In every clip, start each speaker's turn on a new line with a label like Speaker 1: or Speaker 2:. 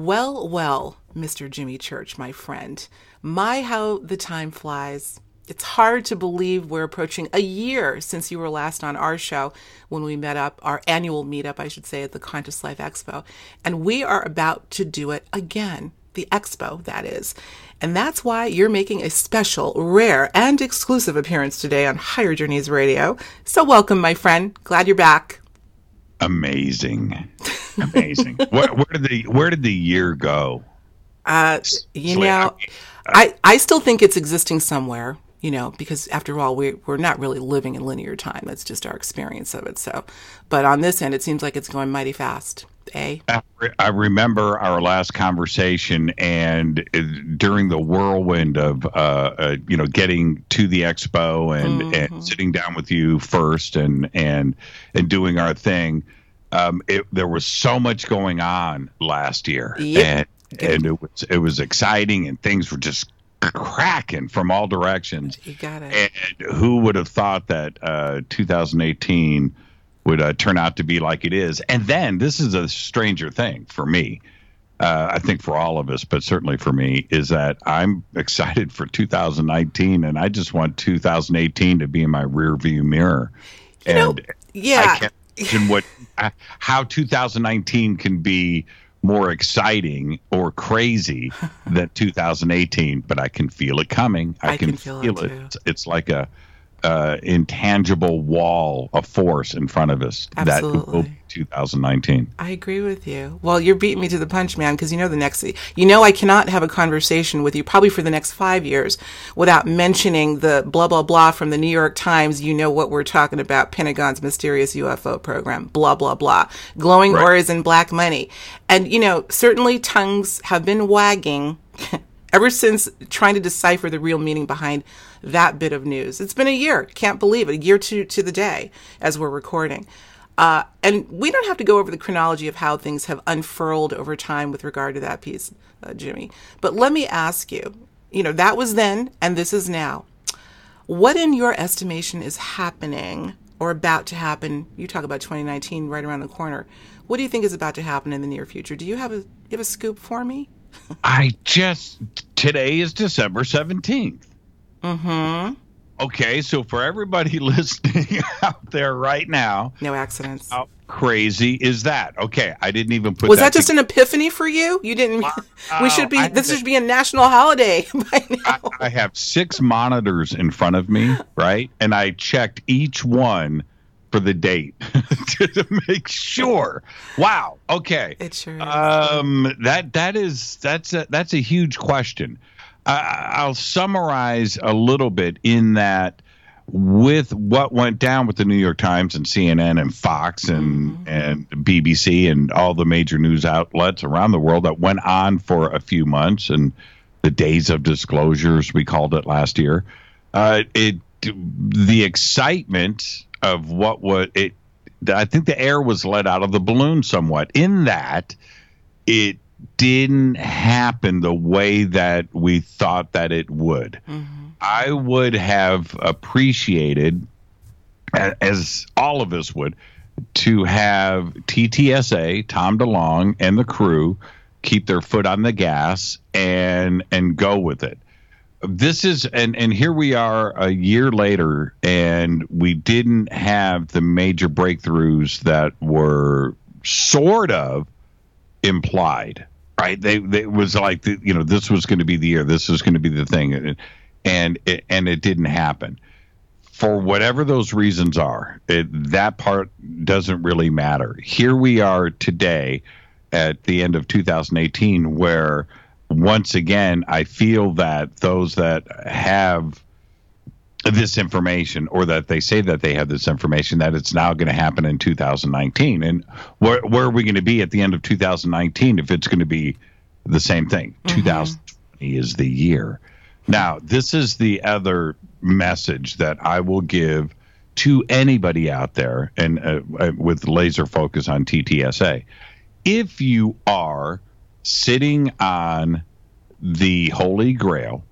Speaker 1: Well, well, Mr. Jimmy Church, my friend. My, how the time flies. It's hard to believe we're approaching a year since you were last on our show when we met up, our annual meetup, I should say, at the Conscious Life Expo. And we are about to do it again. The expo, that is. And that's why you're making a special, rare, and exclusive appearance today on Higher Journeys Radio. So, welcome, my friend. Glad you're back.
Speaker 2: Amazing, amazing. where, where, did the Where did the year go?
Speaker 1: Uh, you know, I I still think it's existing somewhere. You know, because after all, we we're not really living in linear time. That's just our experience of it. So, but on this end, it seems like it's going mighty fast. Eh?
Speaker 2: I remember our last conversation, and uh, during the whirlwind of uh, uh, you know getting to the expo and, mm-hmm. and sitting down with you first, and and and doing our thing. Um, it, there was so much going on last year,
Speaker 1: yep.
Speaker 2: and, and it was it was exciting, and things were just cracking from all directions.
Speaker 1: You got it.
Speaker 2: And who would have thought that uh, 2018 would uh, turn out to be like it is? And then this is a stranger thing for me. Uh, I think for all of us, but certainly for me, is that I'm excited for 2019, and I just want 2018 to be in my rear view mirror.
Speaker 1: You and know, yeah.
Speaker 2: I can't imagine what uh, how 2019 can be more exciting or crazy than 2018, but I can feel it coming. I,
Speaker 1: I can, can, feel, feel it.
Speaker 2: it. It's, it's, like a uh, intangible wall of force in front of us
Speaker 1: Absolutely.
Speaker 2: that will be 2019.
Speaker 1: I agree with you. Well, you're beating me to the punch, man, because you know the next, you know, I cannot have a conversation with you probably for the next five years without mentioning the blah, blah, blah from the New York Times. You know what we're talking about Pentagon's mysterious UFO program, blah, blah, blah. Glowing right. auras and black money. And, you know, certainly tongues have been wagging ever since trying to decipher the real meaning behind that bit of news. It's been a year. Can't believe it. A year to, to the day as we're recording. Uh, and we don't have to go over the chronology of how things have unfurled over time with regard to that piece, uh, Jimmy. But let me ask you you know, that was then and this is now. What, in your estimation, is happening or about to happen? You talk about 2019 right around the corner. What do you think is about to happen in the near future? Do you have a, you have a scoop for me?
Speaker 2: I just today is December 17th.
Speaker 1: Mm-hmm.
Speaker 2: Okay, so for everybody listening out there right now,
Speaker 1: no accidents.
Speaker 2: How crazy is that? Okay, I didn't even put.
Speaker 1: Was that, that just an epiphany for you? You didn't. Uh, we should be. I, this should be a national holiday by now.
Speaker 2: I, I have six monitors in front of me, right, and I checked each one for the date to make sure. Wow. Okay.
Speaker 1: It sure is.
Speaker 2: Um, that that is that's a that's a huge question. I'll summarize a little bit in that with what went down with the New York Times and CNN and Fox and mm-hmm. and BBC and all the major news outlets around the world that went on for a few months and the days of disclosures we called it last year. Uh, it the excitement of what would it. I think the air was let out of the balloon somewhat in that it didn't happen the way that we thought that it would. Mm-hmm. I would have appreciated, as all of us would, to have TTSA, Tom DeLonge, and the crew keep their foot on the gas and and go with it. This is and and here we are a year later, and we didn't have the major breakthroughs that were sort of implied right? They, they it was like the, you know this was going to be the year, this was going to be the thing, and and it, and it didn't happen for whatever those reasons are. It, that part doesn't really matter. Here we are today at the end of 2018, where once again I feel that those that have this information or that they say that they have this information that it's now going to happen in 2019 and where, where are we going to be at the end of 2019 if it's going to be the same thing? Mm-hmm. 2020 is the year. Now this is the other message that i will give to anybody out there and uh, uh with laser focus on ttsa if you are sitting on the holy grail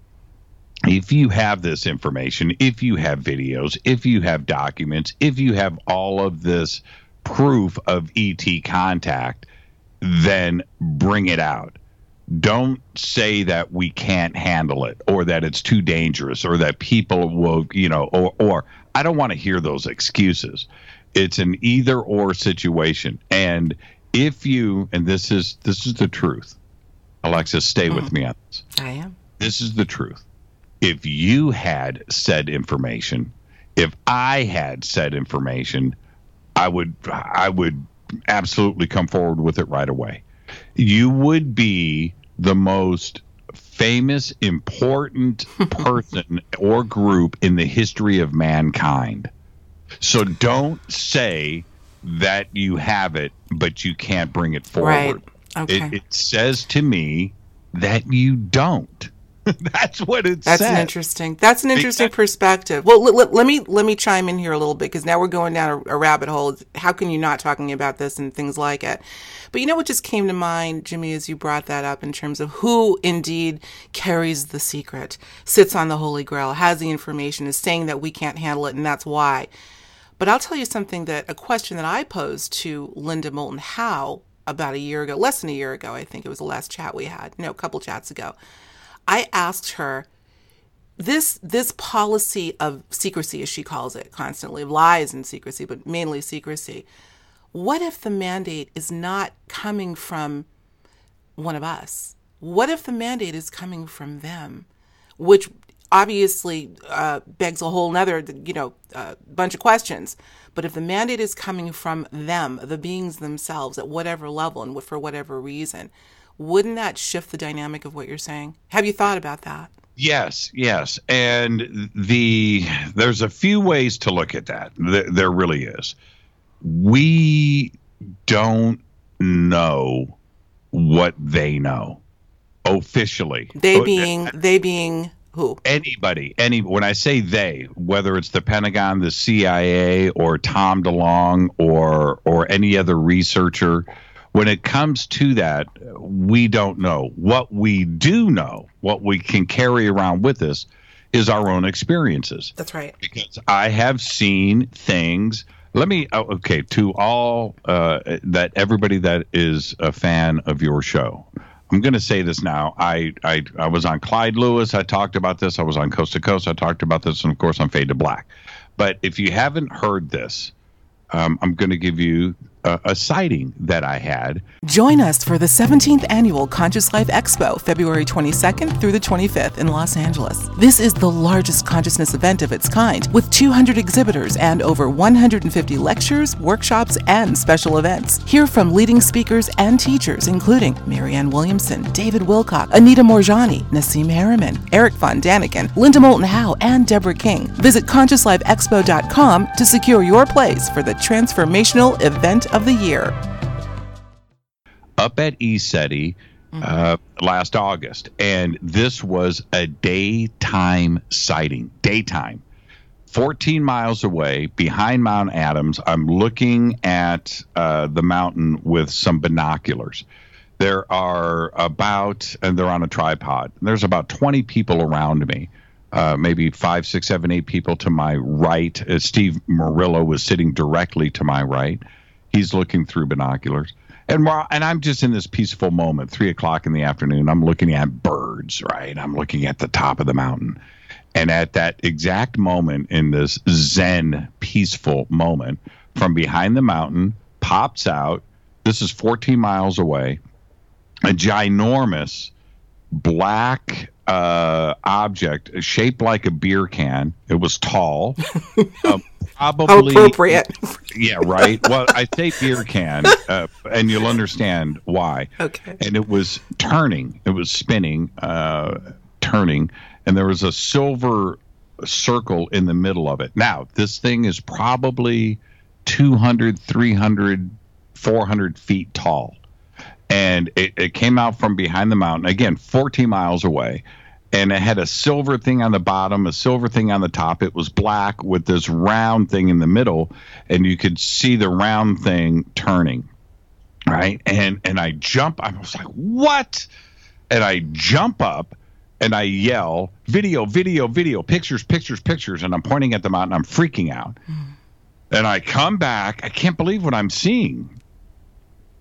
Speaker 2: if you have this information, if you have videos, if you have documents, if you have all of this proof of ET contact, then bring it out. Don't say that we can't handle it or that it's too dangerous or that people will, you know, or, or I don't want to hear those excuses. It's an either or situation. And if you, and this is, this is the truth, Alexis, stay mm. with me on this.
Speaker 1: I am.
Speaker 2: This is the truth. If you had said information, if I had said information, I would, I would absolutely come forward with it right away. You would be the most famous, important person or group in the history of mankind. So don't say that you have it, but you can't bring it forward. Right. Okay. It, it says to me that you don't. that's what it
Speaker 1: that's
Speaker 2: says.
Speaker 1: an interesting that's an interesting perspective. Well let, let, let, me let me chime in here a little bit because now we're going down a, a, rabbit hole. How can you not talking about this and things like it? But you know what just came to mind jimmy as you brought that up in terms of who indeed carries the secret sits on the holy grail has the information is saying that we can't handle it and that's why. But i'll tell you something that a question that i posed to linda moulton howe about a year ago less than a year ago i think it was the last chat we had no a couple chats ago I asked her this this policy of secrecy, as she calls it, constantly lies and secrecy, but mainly secrecy. What if the mandate is not coming from one of us? What if the mandate is coming from them, which obviously uh, begs a whole other, you know, uh, bunch of questions. But if the mandate is coming from them, the beings themselves, at whatever level and for whatever reason, wouldn't that shift the dynamic of what you're saying? Have you thought about that?
Speaker 2: Yes, yes. And the there's a few ways to look at that. There, there really is. We don't know what they know officially.
Speaker 1: They being they being who?
Speaker 2: Anybody. Any when I say they, whether it's the Pentagon, the CIA, or Tom DeLonge, or or any other researcher when it comes to that, we don't know. What we do know, what we can carry around with us, is our own experiences.
Speaker 1: That's right.
Speaker 2: Because I have seen things. Let me, oh, okay, to all uh, that everybody that is a fan of your show, I'm going to say this now. I, I I was on Clyde Lewis. I talked about this. I was on Coast to Coast. I talked about this, and of course on Fade to Black. But if you haven't heard this, um, I'm going to give you a, a sighting that I had.
Speaker 3: Join us for the 17th annual Conscious Life Expo, February 22nd through the 25th in Los Angeles. This is the largest consciousness event of its kind, with 200 exhibitors and over 150 lectures, workshops, and special events. Hear from leading speakers and teachers, including Marianne Williamson, David Wilcock, Anita Moorjani, Nassim Haramein, Eric von Daniken, Linda Moulton Howe, and Deborah King. Visit ConsciousLifeExpo.com to secure your place for the transformational event of the year.
Speaker 2: Up at ECETI mm-hmm. uh, last August, and this was a daytime sighting. Daytime. 14 miles away behind Mount Adams, I'm looking at uh, the mountain with some binoculars. There are about, and they're on a tripod, there's about 20 people around me. Uh, maybe five, six, seven, eight people to my right. Uh, Steve Murillo was sitting directly to my right. He's looking through binoculars. And and I'm just in this peaceful moment, three o'clock in the afternoon. I'm looking at birds, right? I'm looking at the top of the mountain. And at that exact moment, in this Zen, peaceful moment, from behind the mountain pops out. This is 14 miles away. A ginormous black uh, object shaped like a beer can. It was tall.
Speaker 1: uh, probably appropriate.
Speaker 2: yeah, right. Well, I say beer can, uh, and you'll understand why.
Speaker 1: Okay.
Speaker 2: And it was turning. It was spinning, uh, turning, and there was a silver circle in the middle of it. Now, this thing is probably 200, 300, 400 feet tall and it, it came out from behind the mountain again 14 miles away and it had a silver thing on the bottom a silver thing on the top. It was black with this round thing in the middle and you could see the round thing turning right? And and i jump i was like what? And i jump up and i yell video video video pictures pictures pictures. And i'm pointing at them out and i'm freaking out. Mm. and i come back i can't believe what i'm seeing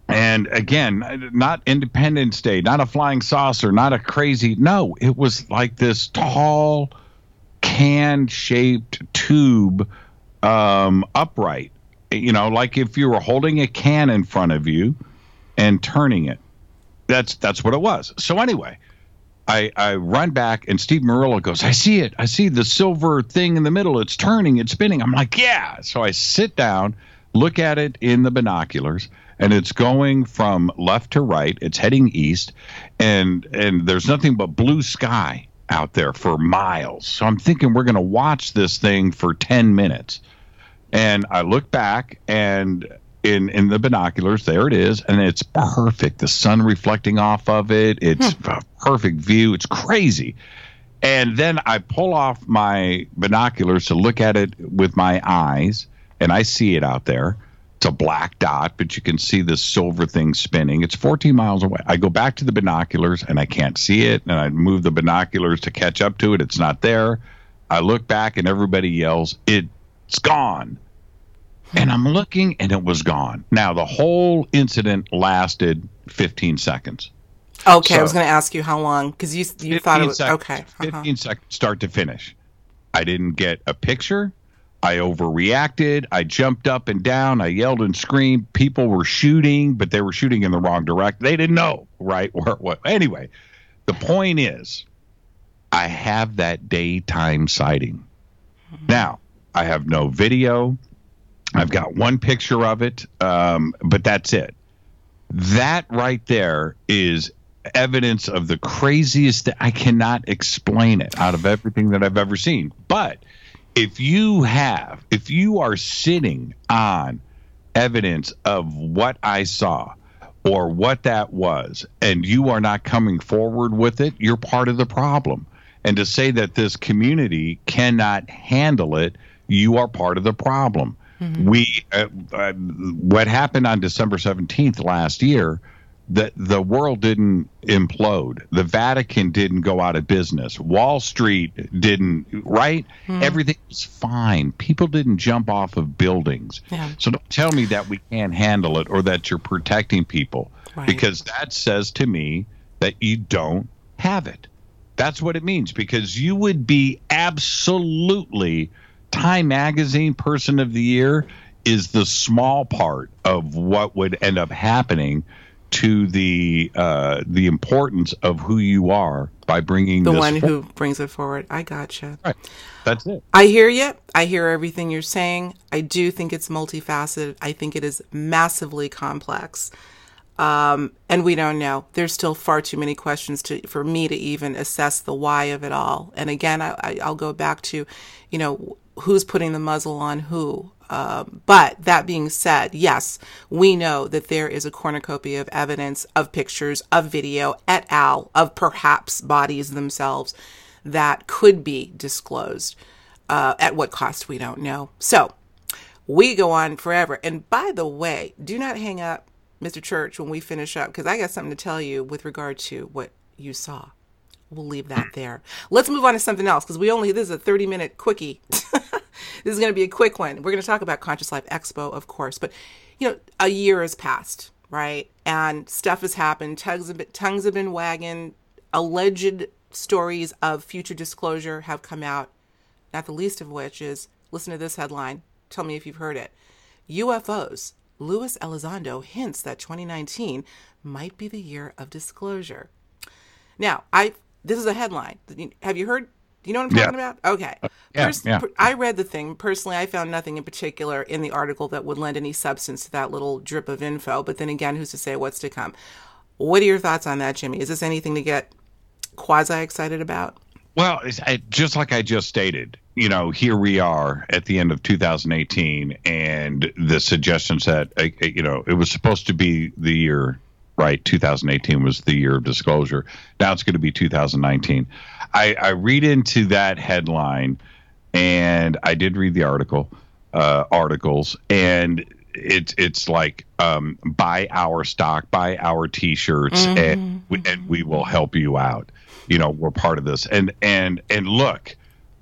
Speaker 2: And again, not Independence Day, not a flying saucer, not a crazy. No, it was like this tall, can shaped tube um, upright. You know, like if you were holding a can in front of you and turning it. That's that's what it was. So anyway, I, I run back and Steve Murillo goes, I see it. I see the silver thing in the middle. It's turning, it's spinning. I'm like, yeah. So I sit down, look at it in the binoculars, and it's going from left to right. It's heading east, and and there's nothing but blue sky out there for miles. So I'm thinking we're gonna watch this thing for ten minutes. And I look back and in in the binoculars. There it is, and it's perfect. The sun reflecting off of it. It's hmm. a perfect view. It's crazy. And then I pull off my binoculars to look at it with my eyes, and I see it out there. A black dot, but you can see the silver thing spinning. It's 14 miles away. I go back to the binoculars and I can't see it, and I move the binoculars to catch up to it. It's not there. I look back and everybody yells, "It's gone!" And I'm looking and it was gone. Now, the whole incident lasted 15 seconds.
Speaker 1: Okay, so, I was going to ask you how long because you you thought it was
Speaker 2: seconds,
Speaker 1: okay.
Speaker 2: Uh-huh. 15 seconds start to finish. I didn't get a picture. I overreacted. I jumped up and down. I yelled and screamed. People were shooting, but they were shooting in the wrong direction. They didn't know, right? Or what? Anyway, the point is, I have that daytime sighting. Now, I have no video. I've got one picture of it, um, but that's it. That right there is evidence of the craziest I cannot explain it out of everything that I've ever seen. But if you have, if you are sitting on evidence of what I saw or what that was, and you are not coming forward with it, you're part of the problem. And to say that this community cannot handle it, you are part of the problem. Mm-hmm. We uh, uh, what happened on December 17th last year that the world didn't implode. The Vatican didn't go out of business. Wall Street didn't, right? Mm. Everything was fine. People didn't jump off of buildings. Yeah. So don't tell me that we can't handle it or that you're protecting people right. because that says to me that you don't have it. That's what it means because you would be absolutely Time Magazine Person of the Year is the small part of what would end up happening to the uh, the importance of who you are by bringing
Speaker 1: the one who brings it forward. I gotcha.
Speaker 2: Right. That's it.
Speaker 1: I hear you. I hear everything you're saying. I do think it's multifaceted. I think it is massively complex. Um, and we don't know. There's still far too many questions to for me to even assess the why of it all. And again, I, I, I'll go back to, you know, who's putting the muzzle on who. Um, but that being said, yes, we know that there is a cornucopia of evidence, of pictures, of video, et al., of perhaps bodies themselves that could be disclosed. Uh, at what cost, we don't know. So we go on forever. And by the way, do not hang up, Mr. Church, when we finish up, because I got something to tell you with regard to what you saw we'll leave that there. Let's move on to something else because we only this is a 30 minute quickie. this is going to be a quick one. We're going to talk about Conscious Life Expo, of course, but you know, a year has passed, right? And stuff has happened. Tongues have been, tongues have been wagging. Alleged stories of future disclosure have come out. Not the least of which is listen to this headline. Tell me if you've heard it. UFOs. Luis Elizondo hints that 2019 might be the year of disclosure. Now, I this is a headline. Have you heard? Do you know what I'm talking yeah. about? Okay. Uh,
Speaker 2: yeah, Pers- yeah.
Speaker 1: I read the thing. Personally, I found nothing in particular in the article that would lend any substance to that little drip of info. But then again, who's to say what's to come? What are your thoughts on that, Jimmy? Is this anything to get quasi excited about?
Speaker 2: Well, just like I just stated, you know, here we are at the end of 2018, and the suggestions that, uh, you know, it was supposed to be the year right? 2018 was the year of disclosure. Now it's going to be 2019. I, I read into that headline, and I did read the article, uh, articles, and it's it's like um, buy our stock, buy our T-shirts, mm-hmm. and we, and we will help you out. You know, we're part of this, and and and look,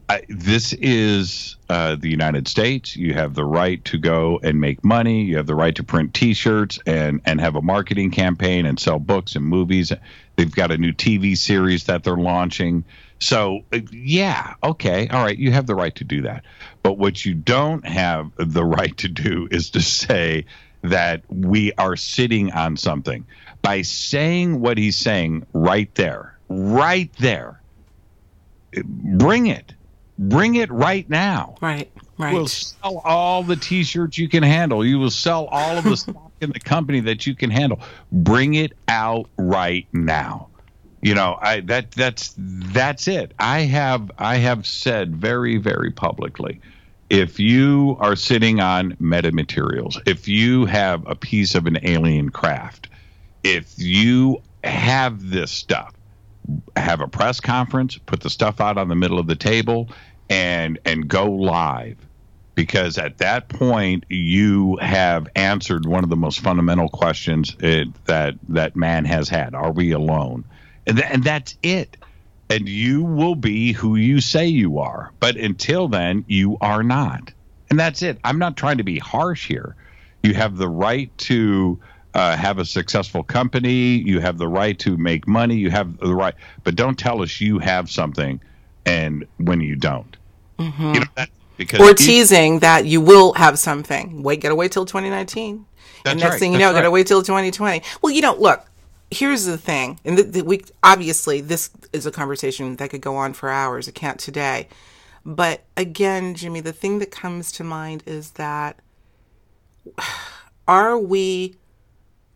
Speaker 2: I, this is uh, the United States. You have the right to go and make money. You have the right to print T-shirts and and have a marketing campaign and sell books and movies. They've got a new TV series that they're launching. So uh, yeah, okay, all right, you have the right to do that. But what you don't have the right to do is to say that we are sitting on something by saying what he's saying right there, right there. Bring it bring it right now.
Speaker 1: Right, right.
Speaker 2: We'll sell all the T-shirts you can handle. You will sell all of the stock in the company that you can handle. Bring it out right now. You know, I that that's that's it. I have I have said very very publicly. If you are sitting on metamaterials, if you have a piece of an alien craft, if you have this stuff, have a press conference, put the stuff out on the middle of the table, and and go live because at that point you have answered one of the most fundamental questions it, that that man has had are we alone and, th- and that's it and you will be who you say you are but until then you are not and that's it i'm not trying to be harsh here you have the right to uh, have a successful company you have the right to make money you have the right but don't tell us you have something and when you don't.
Speaker 1: Mm-hmm. You know, that, because or teasing that you will have something. Wait, gotta wait till 2019. That's and next right, thing you know, right. gotta wait till 2020. Well, you know, look, here's the thing, and we obviously this is a conversation that could go on for hours. It can't today, but again, Jimmy, the thing that comes to mind is that are we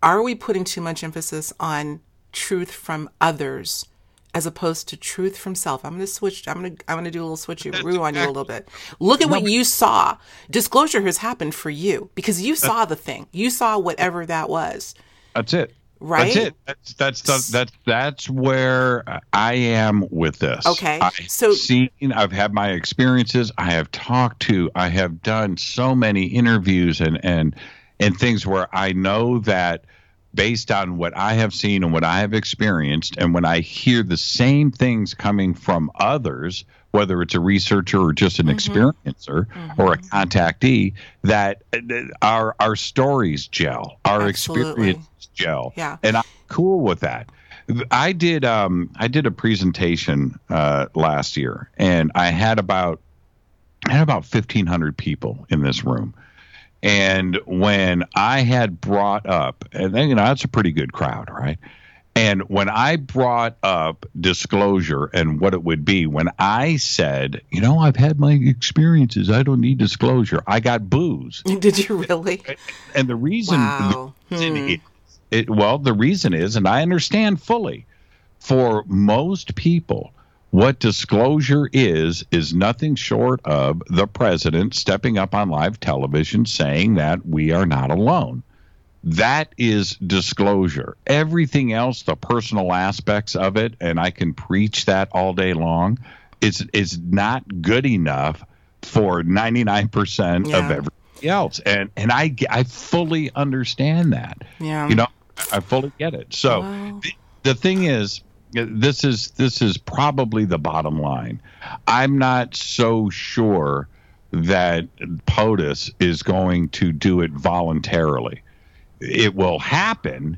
Speaker 1: are we putting too much emphasis on truth from others as opposed to truth from self. I'm going to switch. I'm going to I'm going to do a little switchy rewind you a little bit. Look at what you saw. Disclosure has happened for you because you saw the thing. You saw whatever that was.
Speaker 2: That's it.
Speaker 1: Right.
Speaker 2: That's it. That's that's the, that's that's where I am with this.
Speaker 1: Okay.
Speaker 2: I've so seen. I've had my experiences. I have talked to. I have done so many interviews and and and things where I know that based on what I have seen and what I have experienced, and when I hear the same things coming from others, whether it's a researcher or just an mm-hmm. experiencer mm-hmm. or a contactee, that uh, our our stories gel, our Absolutely. experience gel,
Speaker 1: yeah.
Speaker 2: and I'm cool with that. I did um I did a presentation uh, last year, and I had about I had about fifteen hundred people in this room and when I had brought up, and then, you know, that's a pretty good crowd, right? And when I brought up disclosure and what it would be, when I said, you know, I've had my experiences, I don't need disclosure, I got booze.
Speaker 1: Did you really?
Speaker 2: And the reason,
Speaker 1: wow.
Speaker 2: the reason hmm. it, it, well, the reason is, and I understand fully, for most people, what disclosure is, is nothing short of the president stepping up on live television saying that we are not alone. That is disclosure. Everything else, the personal aspects of it, and I can preach that all day long, is, is not good enough for 99% yeah. of everything else. And, and I, I fully understand that.
Speaker 1: Yeah.
Speaker 2: You know, I fully get it. So the, the thing is, this is this is probably the bottom line. I'm not so sure that POTUS is going to do it voluntarily. It will happen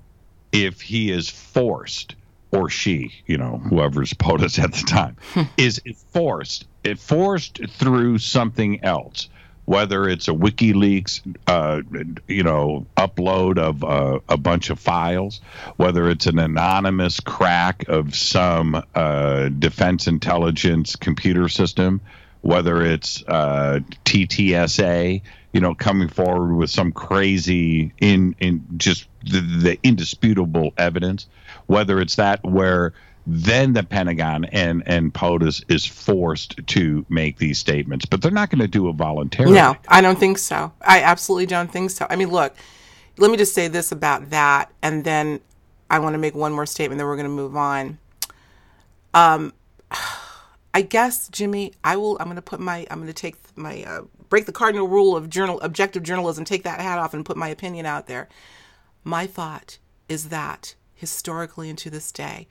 Speaker 2: if he is forced or she, you know, whoever's POTUS at the time, is forced, it forced through something else whether it's a WikiLeaks, uh, you know, upload of uh, a bunch of files, whether it's an anonymous crack of some uh, defense intelligence computer system, whether it's uh, TTSA, you know, coming forward with some crazy in in just the, the indisputable evidence, whether it's that where then the Pentagon and and POTUS is forced to make these statements, but they're not going to do it voluntarily.
Speaker 1: No, I don't think so. I absolutely don't think so. I mean, look, let me just say this about that, and then I want to make one more statement. Then we're going to move on. Um, I guess Jimmy, I will. I'm going to put my. I'm going to take my uh, break the cardinal rule of journal objective journalism. Take that hat off and put my opinion out there. My thought is that historically and to this day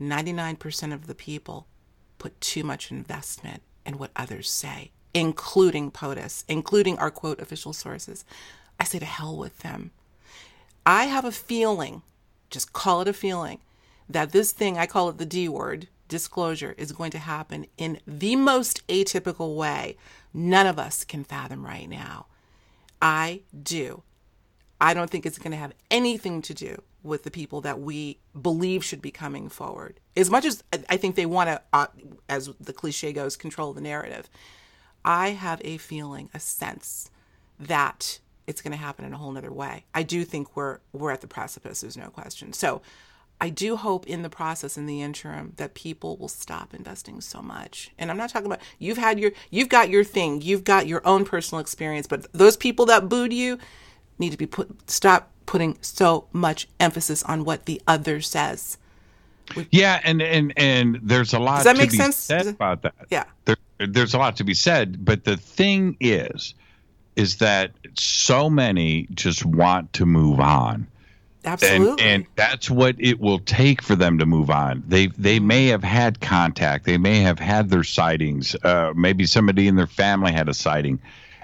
Speaker 1: 99% of the people put too much investment in what others say, including POTUS, including our quote official sources. I say to hell with them. I have a feeling, just call it a feeling, that this thing, I call it the D word, disclosure, is going to happen in the most atypical way none of us can fathom right now. I do. I don't think it's going to have anything to do with the people that we believe should be coming forward. As much as I think they want to, uh, as the cliche goes, control the narrative, I have a feeling, a sense that it's going to happen in a whole other way. I do think we're we're at the precipice. There's no question. So I do hope in the process, in the interim, that people will stop investing so much. And I'm not talking about you've had your, you've got your thing, you've got your own personal experience, but those people that booed you need to be put, stop putting so much emphasis on what the other says.
Speaker 2: Yeah, and and and there's a lot Does that make sense? said about that.
Speaker 1: Yeah,
Speaker 2: there, there's a lot to be said, but the thing is, is that so many just want to move on
Speaker 1: Absolutely.
Speaker 2: And, and, that's what it will take for them to move on. They they may have had contact. They may have had their sightings. Uh, maybe somebody in their family had a sighting,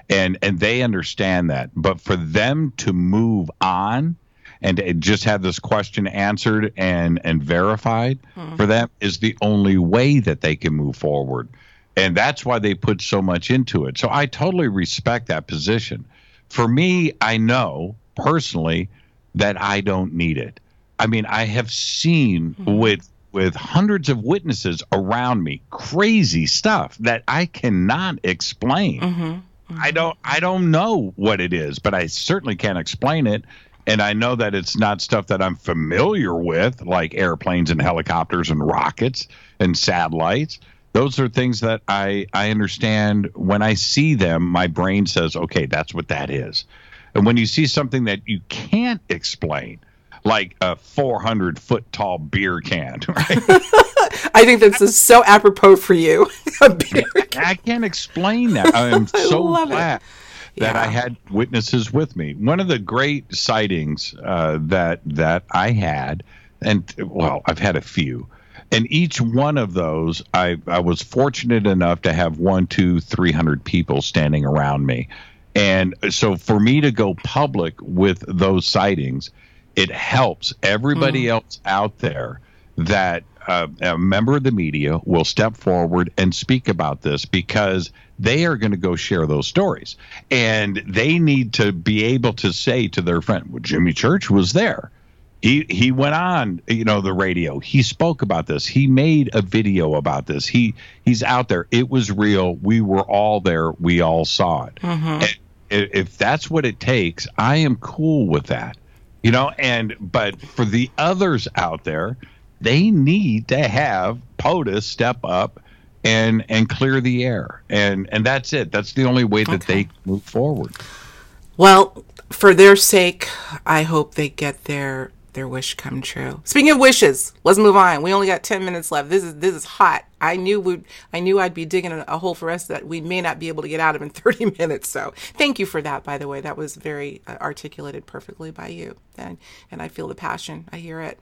Speaker 2: and and they understand that. But for them to move on and just have this question answered and and verified hmm. for them is the only way that they can move forward. And that's why they put so much into it. So I totally respect that position. For me, I know personally that I don't need it. I mean, I have seen mm-hmm. with with hundreds of witnesses around me crazy stuff that I cannot explain. Mm-hmm. Mm-hmm. I don't I don't know what it is, but I certainly can't explain it. And I know that it's not stuff that I'm familiar with, like airplanes and helicopters and rockets and satellites. Those are things that I, I understand when I see them, my brain says, okay, that's what that is. And when you see something that you can't explain, like a 400 foot tall beer can, right?
Speaker 1: I think this is so apropos for you.
Speaker 2: I can't explain that. I'm so glad it. that yeah. I had witnesses with me. One of the great sightings uh, that that I had, and well, I've had a few, and each one of those, I I was fortunate enough to have one, two, three hundred people standing around me and so for me to go public with those sightings, it helps everybody mm. else out there that uh, a member of the media will step forward and speak about this because they are going to go share those stories. And they need to be able to say to their friend, well, Jimmy Church was there. He, he went on, you know, the radio. He spoke about this. He made a video about this. He he's out there. It was real. We were all there. We all saw it. Mm-hmm if that's what it takes, I am cool with that. You know, and but for the others out there, they need to have POTUS step up and and clear the air. And and that's it. That's the only way that okay. they move forward.
Speaker 1: Well, for their sake, I hope they get their their wish come true. Speaking of wishes, let's move on. We only got 10 minutes left. This is this is hot. I knew we I knew I'd be digging a hole for us that we may not be able to get out of in 30 minutes. So, thank you for that by the way. That was very uh, articulated perfectly by you. And and I feel the passion. I hear it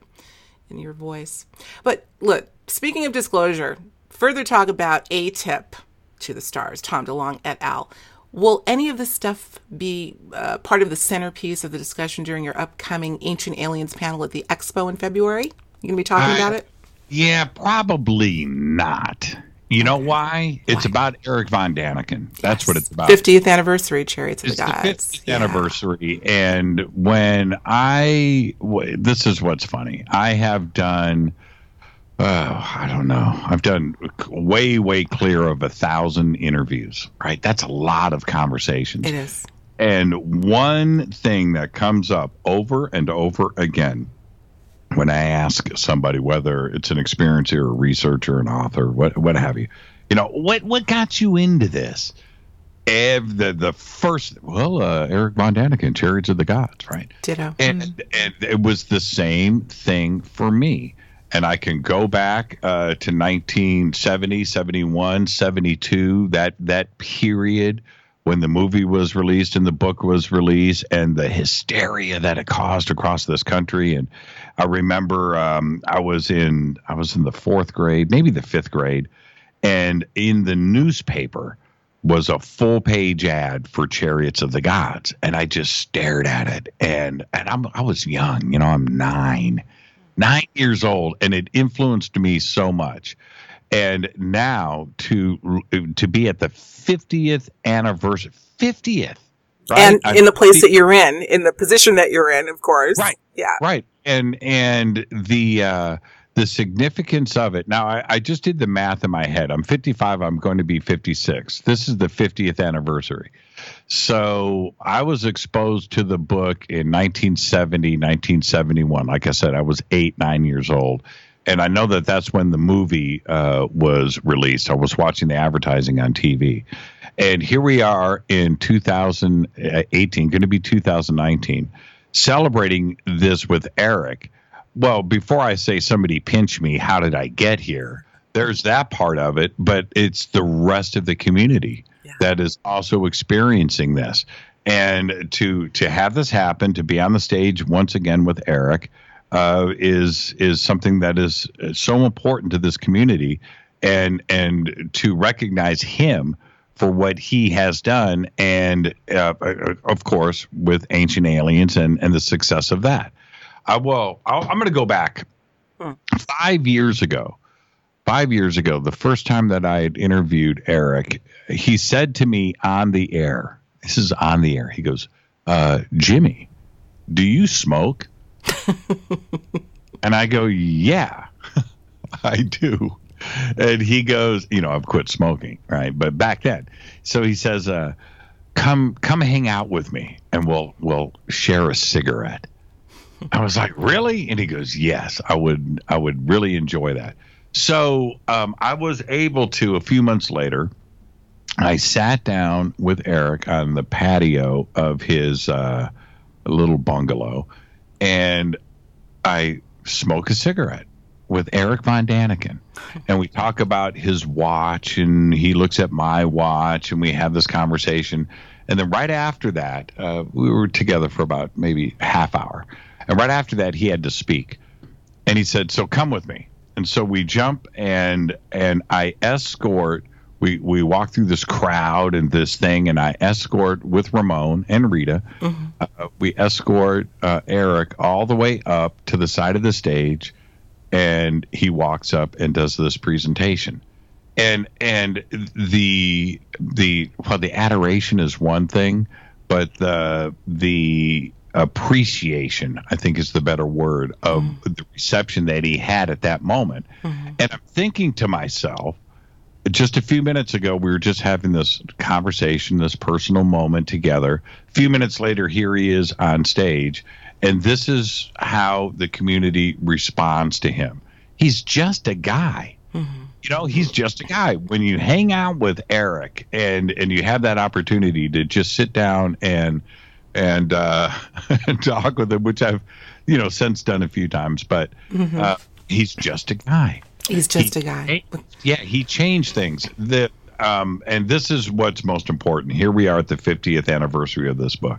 Speaker 1: in your voice. But look, speaking of disclosure, further talk about A tip to the stars, Tom DeLonge et al. Will any of this stuff be uh, part of the centerpiece of the discussion during your upcoming Ancient Aliens panel at the Expo in February? You gonna be talking uh, about it?
Speaker 2: Yeah, probably not. You know why? It's why? about Eric von Däniken. That's yes. what it's about.
Speaker 1: 50th anniversary Chariots of
Speaker 2: it's
Speaker 1: the Gods.
Speaker 2: The 50th yeah. anniversary. And when I, this is what's funny. I have done uh, I don't know. I've done way, way clear of a thousand interviews, right? That's a lot of conversations.
Speaker 1: It is.
Speaker 2: And one thing that comes up over and over again when I ask somebody, whether it's an experiencer, a researcher, an author, what, what have you, you know, what, what got you into this? Ev, the the first well uh, Erich von Däniken, Chariots of the Gods, right?
Speaker 1: Ditto.
Speaker 2: And mm-hmm. and it was the same thing for me and I can go back uh, to 1970, 71, 72, that that period when the movie was released and the book was released, and the hysteria that it caused across this country. And I remember um, I was in I was in the fourth grade, maybe the fifth grade, and in the newspaper was a full page ad for Chariots of the Gods, and I just stared at it, and and I'm I was young, you know, I'm nine, nine years old, and it influenced me so much. And now to to be at the 50th anniversary, 50th,
Speaker 1: right? and I'm in the place that you're in, in the position that you're in, of course,
Speaker 2: right?
Speaker 1: Yeah,
Speaker 2: right. And and the uh, the significance of it. Now, I, I, just did the math in my head. I'm 55. I'm going to be 56. This is the 50th anniversary. So I was exposed to the book in 1970, 1971. Like I said, I was eight, nine years old. And I know that that's when the movie uh, was released. I was watching the advertising on TV. And here we are in 2018, going to be 2019, celebrating this with Eric well, before I say somebody pinch me, how did I get here? There's that part of it, but it's the rest of the community yeah. that is also experiencing this. And to to have this happen, to be on the stage once again with Eric, uh, is is something that is so important to this community, and and to recognize him for what he has done, and uh, of course with Ancient Aliens and and the success of that. I well, i am going to go back hmm. five years ago. Five years ago, the first time that I had interviewed Eric, he said to me on the air, "This is on the air." He goes, uh, "Jimmy, do you smoke?" and I go, "Yeah, I do." And he goes, "You know, I've quit smoking, right? But back then." So he says, uh, "Come, come, hang out with me, and we'll we'll share a cigarette." I was like, really? And he goes, yes, I would, I would really enjoy that. So um, I was able to a few months later. I sat down with Eric on the patio of his uh, little bungalow, and I smoke a cigarette with Eric Von Daniken. And we talk about his watch, and he looks at my watch, and we have this conversation. And then right after that, uh, we were together for about maybe half hour. And right after that, he had to speak, and he said, "So come with me." And so we jump and and I escort. We we walk through this crowd and this thing, and I escort with Ramon and Rita. Mm-hmm. Uh, we escort uh, Eric all the way up to the side of the stage, and he walks up and does this presentation and and the the well the adoration is one thing but the the appreciation, I think is the better word, of mm-hmm. the reception that he had at that moment. Mm-hmm. And I'm thinking to myself, just a few minutes ago, we were just having this conversation, this personal moment together. A few minutes later, here he is on stage. And this is how the community responds to him. He's just a guy. Mm-hmm. You know, he's just a guy. When you hang out with Eric and and you have that opportunity to just sit down and and uh, talk with him, which I've, you know, since done a few times. But mm-hmm. uh, he's just a guy.
Speaker 1: He's just he, a guy.
Speaker 2: Yeah, he changed things. The um, and this is what's most important. Here we are at the 50th anniversary of this book.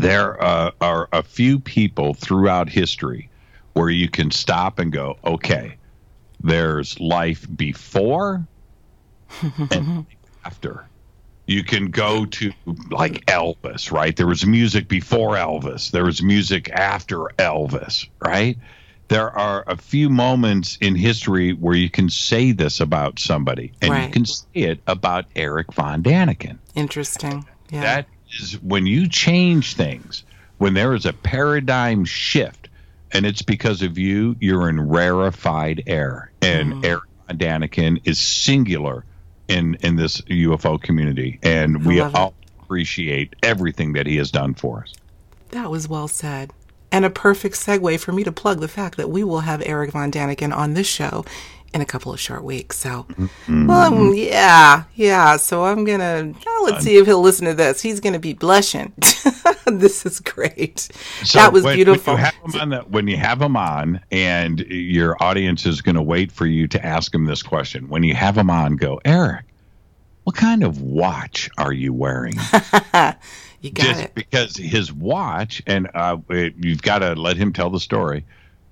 Speaker 2: There uh, are a few people throughout history where you can stop and go, okay, there's life before and after you can go to like Elvis, right? There was music before Elvis, there was music after Elvis, right? There are a few moments in history where you can say this about somebody, and right. you can say it about Eric Von Daniken.
Speaker 1: Interesting. Yeah.
Speaker 2: That is when you change things, when there is a paradigm shift, and it's because of you, you're in rarefied air. And mm. Eric Von Daniken is singular in in this UFO community, and we all appreciate everything that he has done for us.
Speaker 1: That was well said. And a perfect segue for me to plug the fact that we will have Eric Von Daniken on this show in a couple of short weeks. So, mm-hmm. well, yeah, yeah. So I'm gonna let's see if he'll listen to this. He's gonna be blushing. this is great. So that was
Speaker 2: when,
Speaker 1: beautiful.
Speaker 2: When you, have him on the, when you have him on, and your audience is going to wait for you to ask him this question. When you have him on, go, Eric. What kind of watch are you wearing?
Speaker 1: you got Just it.
Speaker 2: because his watch, and uh, it, you've got to let him tell the story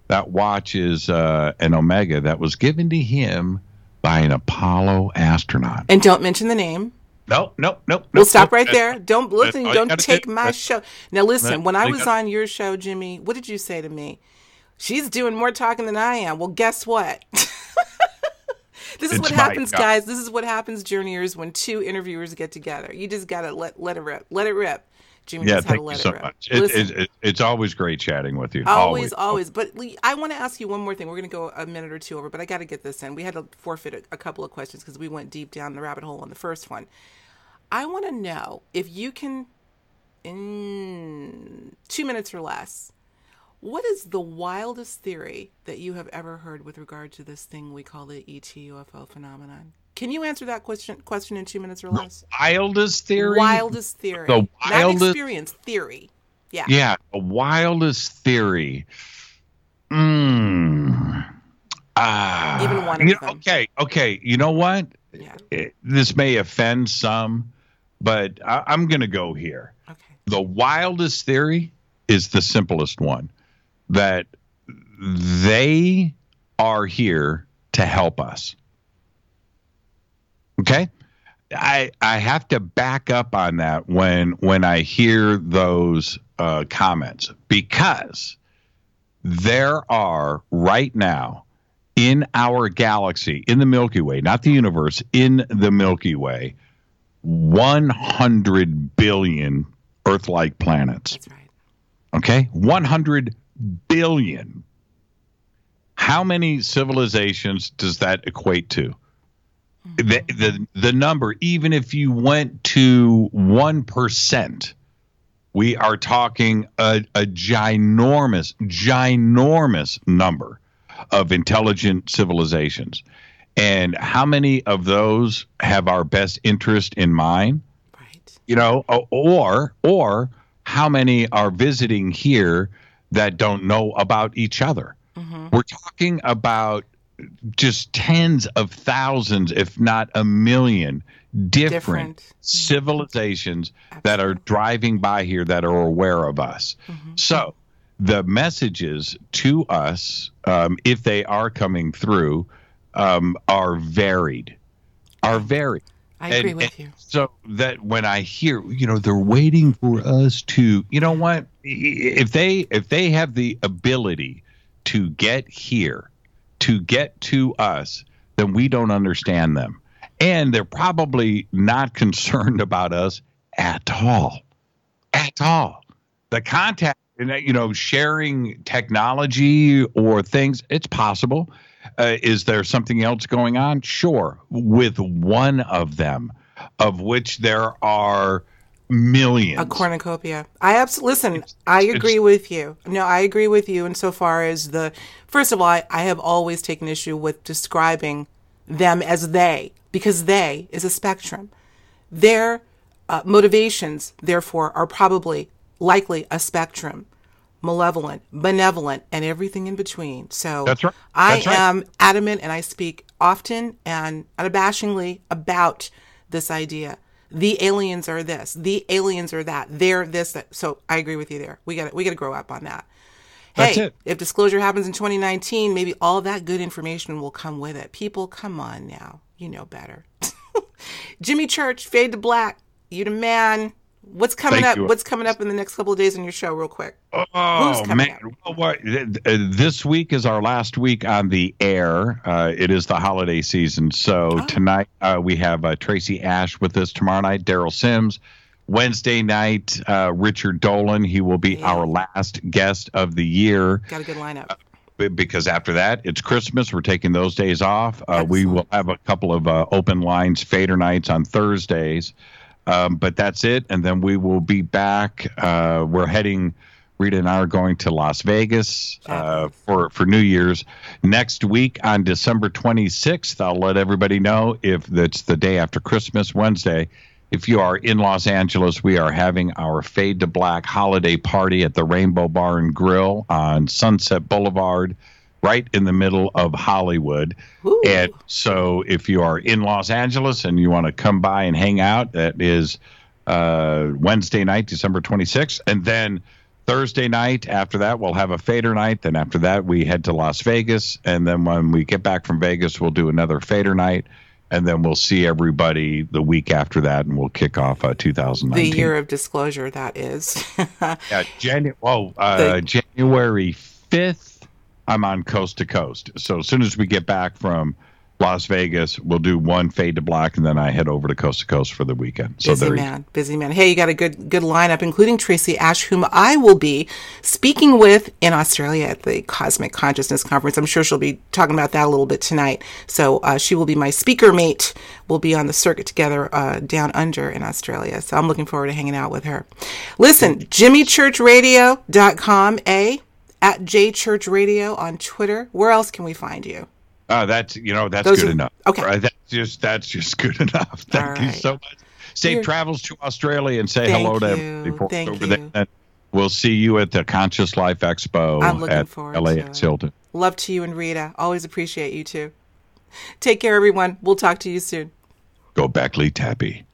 Speaker 2: that watch is uh, an Omega that was given to him by an Apollo astronaut.
Speaker 1: And don't mention the name.
Speaker 2: Nope, nope, nope.
Speaker 1: We'll
Speaker 2: nope,
Speaker 1: stop
Speaker 2: nope.
Speaker 1: right there. Don't listen. Don't take
Speaker 2: do.
Speaker 1: my show. Now listen. When I was on your show, Jimmy, what did you say to me? She's doing more talking than I am. Well, guess what? this is
Speaker 2: It's
Speaker 1: what happens, guys. This is what happens, journeyers, when two interviewers get together. You just gotta let let it rip. Let it rip. Jimmy
Speaker 2: Yeah,
Speaker 1: knows how to
Speaker 2: thank you so
Speaker 1: rip.
Speaker 2: much. It,
Speaker 1: Listen,
Speaker 2: it, it, it's always great chatting with you.
Speaker 1: always, always. But Lee, I want to ask you one more thing. We're going to go a minute or two over, but I got to get this in. We had to forfeit a, a couple of questions because we went deep down the rabbit hole on the first one. I want to know if you can, in two minutes or less, what is the wildest theory that you have ever heard with regard to this thing we call the ET UFO phenomenon? Can you answer that question question in two minutes or less?
Speaker 2: Wildest theory?
Speaker 1: Wildest theory,
Speaker 2: The
Speaker 1: not
Speaker 2: wildest-
Speaker 1: experience theory. Yeah.
Speaker 2: Yeah, the wildest theory. Mm. Ah,
Speaker 1: Even one of
Speaker 2: you know,
Speaker 1: them.
Speaker 2: Okay, okay. You know what?
Speaker 1: Yeah.
Speaker 2: It- this may offend some, but I, I'm going to go here.
Speaker 1: Okay.
Speaker 2: The wildest theory is the simplest one that they are here to help us. Okay? I I have to back up on that when when I hear those uh, comments because there are right now in our galaxy, in the Milky Way, not the universe, in the Milky Way, 100 billion Earth-like planets.
Speaker 1: That's right.
Speaker 2: Okay, 100 billion. How many civilizations does that equate to? Mm-hmm. The, the the number, even if you went to one percent, we are talking a, a ginormous, ginormous number of intelligent civilizations. And how many of those have our best interest in mind?
Speaker 1: Right.
Speaker 2: you know or or how many are visiting here that don't know about each other mm-hmm. we're talking about just tens of thousands if not a million different,
Speaker 1: Different.
Speaker 2: civilizations that are driving by here that are aware of us so the messages to us um, if they are coming through um, are varied are varied
Speaker 1: I agree
Speaker 2: and-
Speaker 1: with
Speaker 2: and
Speaker 1: you.
Speaker 2: So that when I hear, you know, they're waiting for us to, you know what? If they if they have the ability to get here, to get to us, then we don't understand them. And they're probably not concerned about us at all. At all. The contact, you know, sharing technology or things, it's possible. Uh, is there something else going on? Sure, with one of them, of which there are millions.
Speaker 1: A cornucopia. I absolutely listen. I agree with you. No, I agree with you insofar as the first of all, I, I have always taken issue with describing them as they because they is a spectrum. Their uh, motivations, therefore, are probably likely a spectrum, malevolent, benevolent, and everything in between. So
Speaker 2: That's right.
Speaker 1: I
Speaker 2: That's right.
Speaker 1: am adamant, and I speak often and unabashingly about this idea. The aliens are this. The aliens are that. They're this. That. So I agree with you there. We got to we got to grow up on that. Hey, if disclosure happens in 2019, maybe all that good information will come with it. People, come on now. You know better. Jimmy Church, fade to black. You the man. What's coming
Speaker 2: Thank
Speaker 1: up?
Speaker 2: you.
Speaker 1: What's coming up in the next couple of days on your show, real quick?
Speaker 2: Oh man! Well, what, th- th- this week is our last week on the air. Uh, it is the holiday season, so
Speaker 1: Oh.
Speaker 2: tonight uh, we have uh, Tracy Ash with us. Tomorrow night, Derrel Sims. Wednesday night, uh, Richard Dolan. He will be
Speaker 1: Yeah.
Speaker 2: our last guest of the year.
Speaker 1: Got a good lineup.
Speaker 2: b- because after that it's Christmas. We're taking those days off. Uh, we will have a couple of uh, open lines, fader nights on Thursdays, um, but that's it. And then we will be back. Uh, we're heading. Rita and I are going to Las Vegas uh, for for New Year's next week on December 26th. I'll let everybody know if that's the day after Christmas, Wednesday. If you are in Los Angeles, we are having our Fade to Black holiday party at the Rainbow Bar and Grill on Sunset Boulevard, right in the middle of Hollywood.
Speaker 1: Ooh.
Speaker 2: And so, if you are in Los Angeles and you want to come by and hang out, that is uh, Wednesday night, December 26th. And then Thursday night. After that, we'll have a fader night. Then after that, we head to Las Vegas, and then when we get back from Vegas, we'll do another fader night, and then we'll see everybody the week after that, and we'll kick off uh, 2019.
Speaker 1: The year of disclosure, that is.
Speaker 2: yeah, Janu- oh, uh,
Speaker 1: The-
Speaker 2: January 5th, I'm on coast to coast. So as soon as we get back from Las Vegas, we'll do one fade to black, and then I head over to coast to coast for the weekend. So
Speaker 1: busy
Speaker 2: there you
Speaker 1: man, busy man. Hey, you got a good good lineup, including Tracy Ash, whom I will be speaking with in Australia at the Cosmic Consciousness Conference. I'm sure she'll be talking about that a little bit tonight. So uh, she will be my speaker mate. We'll be on the circuit together uh, down under in Australia. So I'm looking forward to hanging out with her. Listen, JimmyChurchRadio.com, a at J Church Radio on Twitter. Where else can we find you?
Speaker 2: Uh, that's you know that's
Speaker 1: Those
Speaker 2: good
Speaker 1: are-
Speaker 2: enough.
Speaker 1: okay.
Speaker 2: Right? That's just that's just good enough. Thank you so much. Safe
Speaker 1: You're-
Speaker 2: travels to Australia and say hello to everybody over
Speaker 1: you.
Speaker 2: there. We'll see you at the Conscious Life Expo
Speaker 1: I'm looking
Speaker 2: at
Speaker 1: forward to it.
Speaker 2: Hilton.
Speaker 1: Love to you and Rita. Always appreciate you too. Take care, everyone. We'll talk to you soon.
Speaker 2: Go Beckley Tappy.